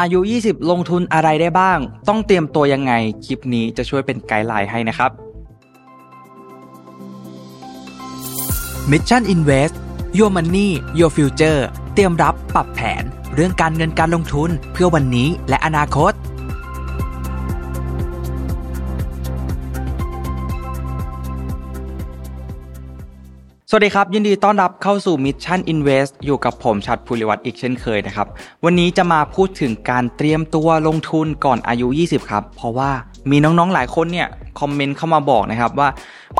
อายุ 20 ลงทุนอะไรได้บ้าง ต้องเตรียมตัวยังไง คลิปนี้จะช่วยเป็นไกด์ไลน์ให้นะครับ Mission Invest Your Money Your Future เตรียมรับปรับแผน เรื่องการเงินการลงทุนเพื่อวันนี้และอนาคต สวัสดีครับ ยินดีต้อนรับเข้าสู่ Mission Invest อยู่กับผมชัดภูริวัตรอีกเช่นเคยนะครับ วันนี้จะมาพูดถึงการเตรียมตัวลงทุนก่อนอายุ 20 ครับ เพราะว่ามีน้องๆหลายคนเนี่ยคอมเมนต์เข้ามาบอกนะครับว่า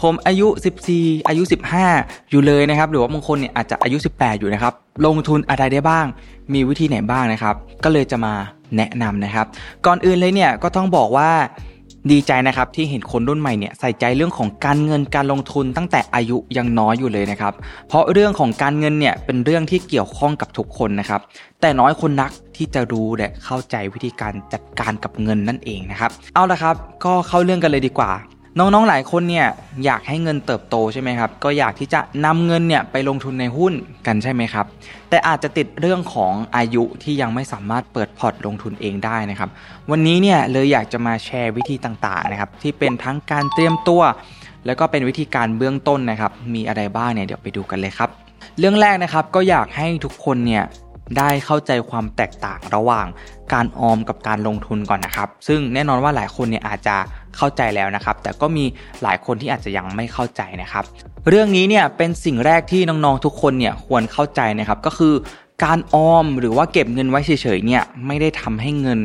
ผมอายุ 14 อายุ 15 อยู่เลยนะครับ หรือว่าบางคนเนี่ยอาจจะอายุ 18 อยู่นะครับ ลงทุนอะไรได้บ้าง มีวิธีไหนบ้างนะครับ ก็เลยจะมาแนะนำนะครับ ก่อนอื่นเลยเนี่ยก็ต้องบอกว่า ดีใจนะครับที่เห็นคนรุ่นใหม่เนี่ยใส่ใจเรื่องของการเงินการลงทุนตั้งแต่อายุยังน้อยอยู่เลยนะครับ เพราะเรื่องของการเงินเนี่ยเป็นเรื่องที่เกี่ยวข้องกับทุกคนนะครับ แต่น้อยคนนักที่จะรู้และเข้าใจวิธีการจัดการกับเงินนั่นเองนะครับ เอาละครับ ก็เข้าเรื่องกันเลยดีกว่า น้องๆหลายคนเนี่ยอยากให้เงินเติบโตใช่ไหมครับ ก็อยากที่จะนำเงินเนี่ยไปลงทุนในหุ้นกันใช่ไหมครับ แต่อาจจะติดเรื่องของอายุที่ยังไม่สามารถเปิดพอร์ตลงทุนเองได้นะครับ วันนี้เนี่ยเลยอยากจะมาแชร์วิธีต่างๆนะครับ ที่เป็นทั้งการเตรียมตัว แล้วก็เป็นวิธีการเบื้องต้นนะครับ มีอะไรบ้างเนี่ยเดี๋ยวไปดูกันเลยครับ เรื่องแรกนะครับก็อยากให้ทุกคนเนี่ยได้เข้าใจความแตกต่างระหว่างการออมกับการลงทุนก่อนนะครับ ซึ่งแน่นอนว่าหลายคนเนี่ยอาจจะ เข้าใจแล้วนะครับ แต่ก็มีหลายคนที่อาจจะยังไม่เข้าใจนะครับ เรื่องนี้เนี่ยเป็นสิ่งแรกที่น้องๆทุกคนเนี่ยควรเข้าใจนะครับ ก็คือการออมหรือว่าเก็บเงินไว้เฉยๆเนี่ยไม่ได้ทำให้เงิน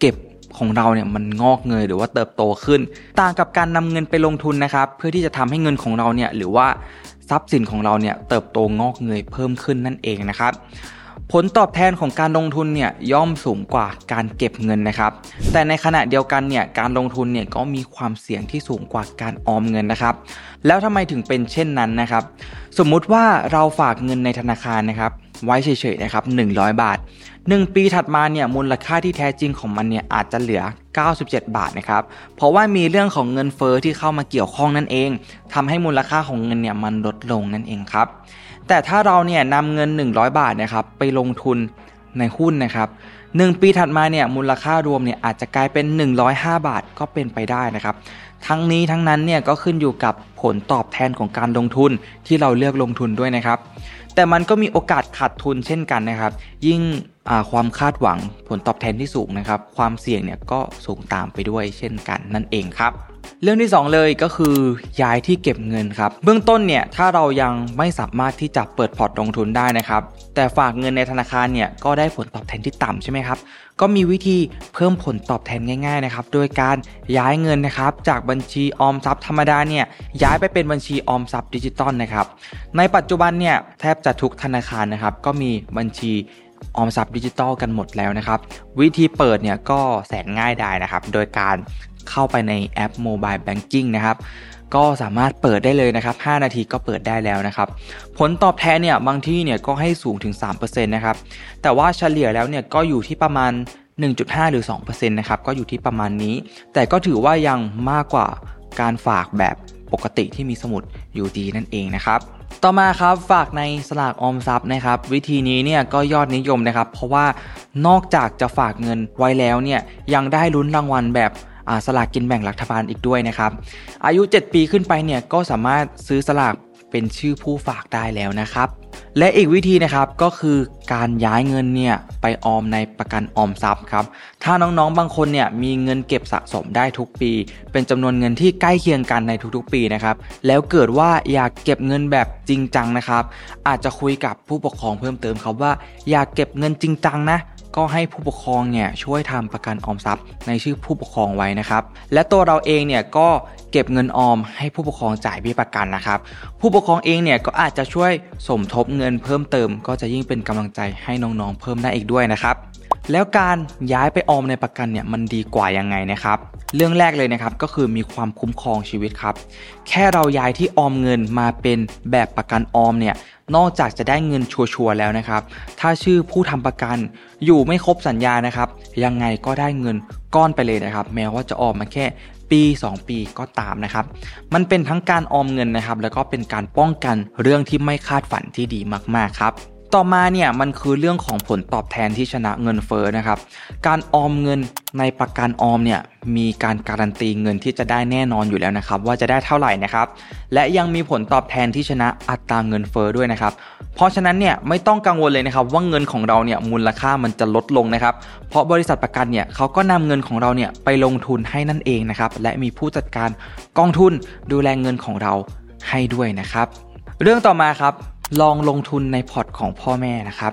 เก็บของเราเนี่ยมันงอกเงยหรือว่าเติบโตขึ้น ต่างกับการนำเงินไปลงทุนนะครับ เพื่อที่จะทำให้เงินของเราเนี่ยหรือว่าทรัพย์สินของเราเนี่ยเติบโตงอกเงยเพิ่มขึ้นนั่นเองนะครับ ผลตอบแทนของการลงทุนเนี่ยย่อมสูงกว่าการเก็บเงินนะครับ แต่ในขณะเดียวกันเนี่ยการลงทุนเนี่ยก็มีความเสี่ยงที่สูงกว่าการออมเงินนะครับ แล้วทำไมถึงเป็นเช่นนั้นนะครับ สมมุติว่าเราฝากเงินในธนาคารนะครับ ไว้เฉยๆนะครับ100 บาท 1 ปีถัดมาเนี่ยมูลค่าที่แท้จริงของมันเนี่ยอาจจะเหลือ 97 บาทนะครับ เพราะว่ามีเรื่องของเงินเฟอ้อที่เข้ามาเกี่ยวข้องนั่นเองทำให้มูลค่าของเงินเนี่ยมันลดลงนั่นเองครับ แต่ถ้าเราเนี่ยนำเงิน 100 บาทนะครับไปลงทุนในหุ้นนะครับ1ปีถัดมาเนี่ยมูลค่ารวมเนี่ยอาจจะกลายเป็น 105 บาทก็เป็นไปได้นะครับ ทั้งนี้ทั้งนั้นเนี่ยก็ขึ้นอยู่กับผลตอบแทนของการลงทุนที่เราเลือกลงทุนด้วยนะครับ แต่มันก็มีโอกาสขาดทุนเช่นกันนะครับ ยิ่งความคาดหวังผลตอบแทนที่สูงนะครับ ความเสี่ยงเนี่ยก็สูงตามไปด้วยเช่นกันนั่นเองครับ เรื่องที่ 2 เลยก็คือย้ายที่เก็บเงินครับ เบื้องต้นเนี่ยถ้าเรายังไม่สามารถที่จะเปิดพอร์ตลงทุนได้นะครับ แต่ฝากเงินในธนาคารเนี่ยก็ได้ผลตอบแทนที่ต่ำใช่ไหมครับ ก็มีวิธีเพิ่มผลตอบแทนง่ายๆนะครับ โดยการย้ายเงินนะครับจากบัญชีออมทรัพย์ธรรมดาเนี่ยย้ายไปเป็นบัญชีออมทรัพย์ดิจิตอลนะครับ ในปัจจุบันเนี่ยแทบจะทุกธนาคารนะครับก็มีบัญชีออมทรัพย์ดิจิตอลกันหมดแล้วนะครับ วิธีเปิดเนี่ยก็แสนง่ายดายนะครับ โดยการ เข้าไปในแอป mobile banking นะครับก็สามารถเปิดได้เลยนะครับ 5 นาทีก็เปิดได้แล้วนะครับ ผลตอบแทนเนี่ยบางที่เนี่ยก็ให้สูงถึง 3%นะครับ แต่ว่าเฉลี่ยแล้วเนี่ยก็อยู่ที่ประมาณ 1.5 หรือ 2%นะครับ ก็อยู่ที่ประมาณนี้ แต่ก็ถือว่ายังมากกว่าการฝากแบบปกติที่มีสมุดอยู่ดีนั่นเองนะครับ ต่อมาครับฝากในสลากออมทรัพย์นะครับ วิธีนี้เนี่ยก็ยอดนิยมนะครับ เพราะว่านอกจากจะฝากเงินไว้แล้วเนี่ยยังได้ลุ้นรางวัลแบบ สลากกินแบ่งรัฐบาลอีกด้วยนะครับ อายุ 7 ปีขึ้นไปเนี่ยก็สามารถซื้อสลากเป็นชื่อผู้ฝากได้แล้วนะครับ และอีกวิธีนะครับก็คือการย้ายเงินเนี่ยไปออมในประกันออมทรัพย์ครับ ถ้าน้องๆบางคนเนี่ยมีเงินเก็บสะสมได้ทุกปี เป็นจำนวนเงินที่ใกล้เคียงกันในทุกๆปีนะครับ แล้วเกิดว่าอยากเก็บเงินแบบจริงจังนะครับ อาจจะคุยกับผู้ปกครองเพิ่มเติมครับว่าอยากเก็บเงินจริงจังนะ ก็ให้ผู้ปกครองเนี่ยช่วยทำประกันออมทรัพย์ ในชื่อผู้ปกครองไว้นะครับ และตัวเราเองเนี่ยก็เก็บเงินออมให้ผู้ปกครองจ่ายเบี้ยประกันนะครับ ผู้ปกครองเองเนี่ยก็อาจจะช่วยสมทบเงินเพิ่มเติม ก็จะยิ่งเป็นกำลังใจให้น้องๆเพิ่มได้อีกด้วยนะครับ แล้วการย้ายไปออมในประกันเนี่ยมันดีกว่ายังไงนะครับ เรื่องแรกเลยนะครับก็คือมีความคุ้มครองชีวิตครับ แค่เราย้ายที่ออมเงินมาเป็นแบบประกันออมเนี่ยนอกจากจะได้เงินชัวร์แล้วนะครับ ถ้าชื่อผู้ทำประกันอยู่ไม่ครบสัญญานะครับ ยังไงก็ได้เงินก้อนไปเลยนะครับ แม้ว่าจะออมมาแค่ปี 2 ปีก็ตามนะครับ มันเป็นทั้งการออมเงินนะครับ แล้วก็เป็นการป้องกันเรื่องที่ไม่คาดฝันที่ดีมากๆครับ ต่อมาเนี่ยมันคือเรื่องของผลตอบแทนที่ชนะเงินเฟ้อนะครับ การออมเงินในประกันออมเนี่ยมีการการันตีเงินที่จะได้แน่นอนอยู่แล้วนะครับ ว่าจะได้เท่าไหร่นะครับ และยังมีผลตอบแทนที่ชนะอัตราเงินเฟ้อด้วยนะครับ เพราะฉะนั้นเนี่ยไม่ต้องกังวลเลยนะครับ ว่าเงินของเราเนี่ยมูลค่ามันจะลดลงนะครับ เพราะบริษัทประกันเนี่ยเขาก็นำเงินของเราเนี่ยไปลงทุนให้นั่นเองนะครับและมีผู้จัดการกองทุนดูแลเงินของเราให้ด้วยนะครับ เรื่องต่อมาครับลองลงทุนในพอร์ตของพ่อแม่นะครับ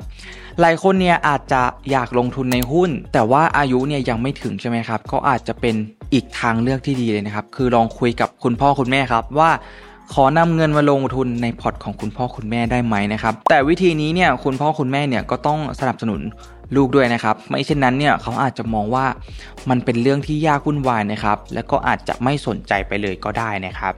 หลายคนเนี่ยอาจจะอยากลงทุนในหุ้น แต่ว่าอายุเนี่ยยังไม่ถึงใช่ไหมครับ ก็อาจจะเป็นอีกทางเลือกที่ดีเลยนะครับ คือลองคุยกับคุณพ่อคุณแม่ครับว่าขอนำเงินมาลงทุนในพอร์ตของคุณพ่อคุณแม่ได้ไหมนะครับ แต่วิธีนี้เนี่ยคุณพ่อคุณแม่เนี่ยก็ต้องสนับสนุน ลูกด้วยนะครับ ไม่เช่นนั้นเนี่ยเขาอาจจะมองว่ามันเป็นเรื่องที่ยากวุ่นวายนะครับ แล้วก็อาจจะไม่สนใจไปเลยก็ได้นะครับ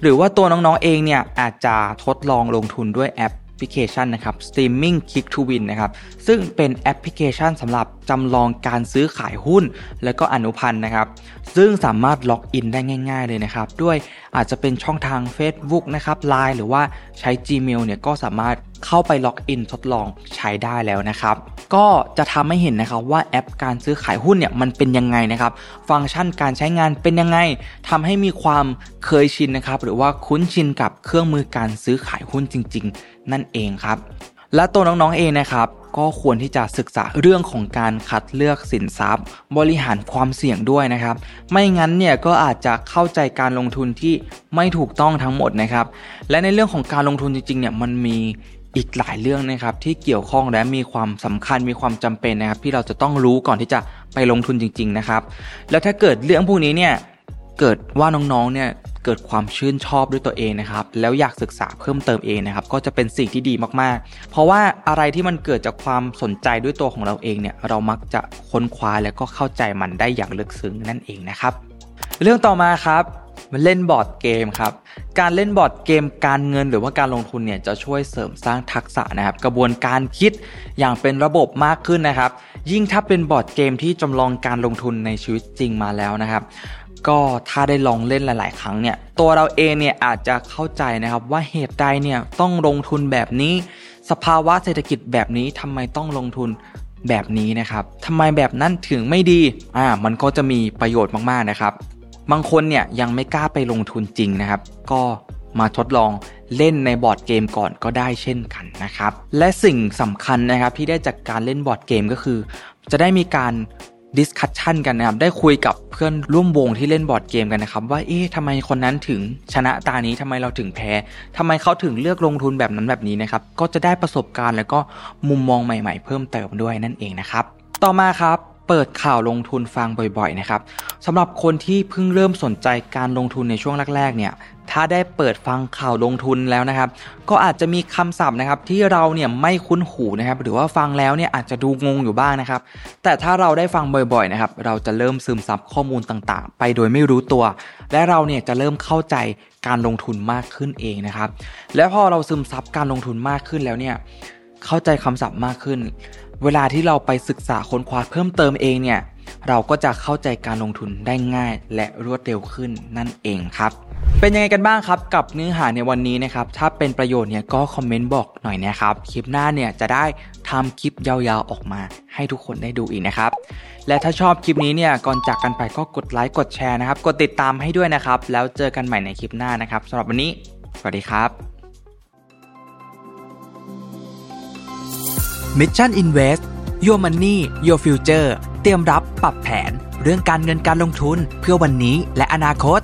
หรือว่าตัวน้องๆเองเนี่ยอาจจะทดลองลงทุนด้วยแอปพลิเคชันนะครับ Streaming Click2Win นะครับ ซึ่งเป็นแอปพลิเคชันสำหรับ จำลองการซื้อขายหุ้น และก็อนุพันธ์นะครับ ซึ่งสามารถ login ได้ง่าย ๆ เลยนะครับ ด้วยอาจจะเป็นช่องทาง Facebook นะครับ Line หรือว่าใช้ Gmail เนี่ยก็สามารถเข้าไป login ทดลองใช้ได้แล้วนะครับ ก็จะทำให้เห็นนะครับว่าแอปการซื้อขายหุ้นเนี่ยมันเป็นยังไงนะครับ ฟังก์ชันการใช้งานเป็นยังไงทำให้มีความเคยชินนะครับ หรือว่าคุ้นชินกับเครื่องมือการซื้อขายหุ้นจริง ๆ นั่นเองครับ และตัวน้องๆเองนะครับ ก็ควรที่จะศึกษาเรื่องของการคัดเลือกสินทรัพย์ บริหารความเสี่ยงด้วยนะครับ ไม่งั้นเนี่ยก็อาจจะเข้าใจการลงทุนที่ไม่ถูกต้องทั้งหมดนะครับ และในเรื่องของการลงทุนจริงๆเนี่ยมันมีอีกหลายเรื่องนะครับที่เกี่ยวข้องและมีความสำคัญมีความจำเป็นนะครับ ที่เราจะต้องรู้ก่อนที่จะไปลงทุนจริง ๆนะครับ แล้วถ้าเกิดเรื่องพวกนี้เนี่ยเกิดว่าน้องๆเนี่ย เกิดความชื่นชอบด้วยตัวเองนะครับ แล้วอยากศึกษาเพิ่มเติมเองนะครับ ก็จะเป็นสิ่งที่ดีมากๆ เพราะว่าอะไรที่มันเกิดจากความสนใจด้วยตัวของเราเองเนี่ย เรามักจะค้นคว้าแล้วก็เข้าใจมันได้อย่างลึกซึ้งนั่นเองนะครับ เรื่องต่อมาครับหมั่นเล่นบอร์ดเกมครับ การเล่นบอร์ดเกมการเงินหรือว่าการลงทุนเนี่ยจะช่วยเสริมสร้างทักษะนะครับ กระบวนการคิดอย่างเป็นระบบมากขึ้นนะครับ ยิ่งถ้าเป็นบอร์ดเกมที่จำลองการลงทุนในชีวิตจริงมาแล้วนะครับ ก็ถ้าได้ลองเล่นหลาย ๆ ครั้งเนี่ยตัวเราเองเนี่ยอาจจะเข้าใจนะครับว่าเหตุใดเนี่ยต้องลงทุนแบบนี้ สภาวะเศรษฐกิจแบบนี้ทำไมต้องลงทุนแบบนี้นะครับทำไมแบบนั้นถึงไม่ดีอ่ามันก็จะมีประโยชน์มาก ๆ นะครับ บางคนเนี่ยยังไม่กล้าไปลงทุนจริงนะครับ ก็มาทดลองเล่นในบอร์ดเกมก่อนก็ได้เช่นกันนะครับ และสิ่งสำคัญนะครับที่ได้จากการเล่นบอร์ดเกมก็คือ จะได้มีการ discussion กันนะครับ ได้คุยกับเพื่อนร่วมวงที่เล่นบอร์ดเกมกันนะครับ ว่าเอ๊ะทำไมคนนั้นถึงชนะตานี้ทำไมเราถึงแพ้ทำไมเขาถึงเลือกลงทุนแบบนั้นแบบนี้นะครับ ก็จะได้ประสบการณ์แล้วก็มุมมองใหม่ ๆ เพิ่มเติมด้วยนั่นเองนะครับ ต่อมาครับ เปิดข่าวลงทุนฟังบ่อยๆนะครับสำหรับคนที่เพิ่งเริ่มสนใจการลงทุนในช่วงแรกๆเนี่ยถ้าได้เปิดฟังข่าวลงทุนแล้วนะครับ ก็อาจจะมีคำศัพท์นะครับที่เราเนี่ยไม่คุ้นหูนะครับหรือว่าฟังแล้วเนี่ยอาจจะดูงงอยู่บ้างนะครับ แต่ถ้าเราได้ฟังบ่อยๆนะครับเราจะเริ่มซึมซับข้อมูลต่างๆ ไปโดยไม่รู้ตัว และเราเนี่ยจะเริ่มเข้าใจการลงทุนมากขึ้นเองนะครับ และพอเราซึมซับการลงทุนมากขึ้นแล้วเนี่ย เข้าใจคำศัพท์มากขึ้น เวลาที่เราไปศึกษาค้นคว้าเพิ่มเติมเองเนี่ย เราก็จะเข้าใจการลงทุนได้ง่าย และรวดเร็วขึ้นนั่นเองครับ เป็นยังไงกันบ้างครับ กับเนื้อหาในวันนี้นะครับ ถ้าเป็นประโยชน์เนี่ยก็คอมเมนต์บอกหน่อยนะครับ คลิปหน้าเนี่ยจะได้ทำคลิปยาวๆออกมา ให้ทุกคนได้ดูอีกนะครับ และถ้าชอบคลิปนี้เนี่ยก่อนจากกันไปก็กดไลค์กดแชร์นะครับ กดติดตามให้ด้วยนะครับ แล้วเจอกันใหม่ในคลิปหน้านะครับสำหรับวันนี้ สวัสดีครับ Mission Invest Your Money Your Future เตรียมรับปรับแผน เรื่องการเงินการลงทุนเพื่อวันนี้และอนาคต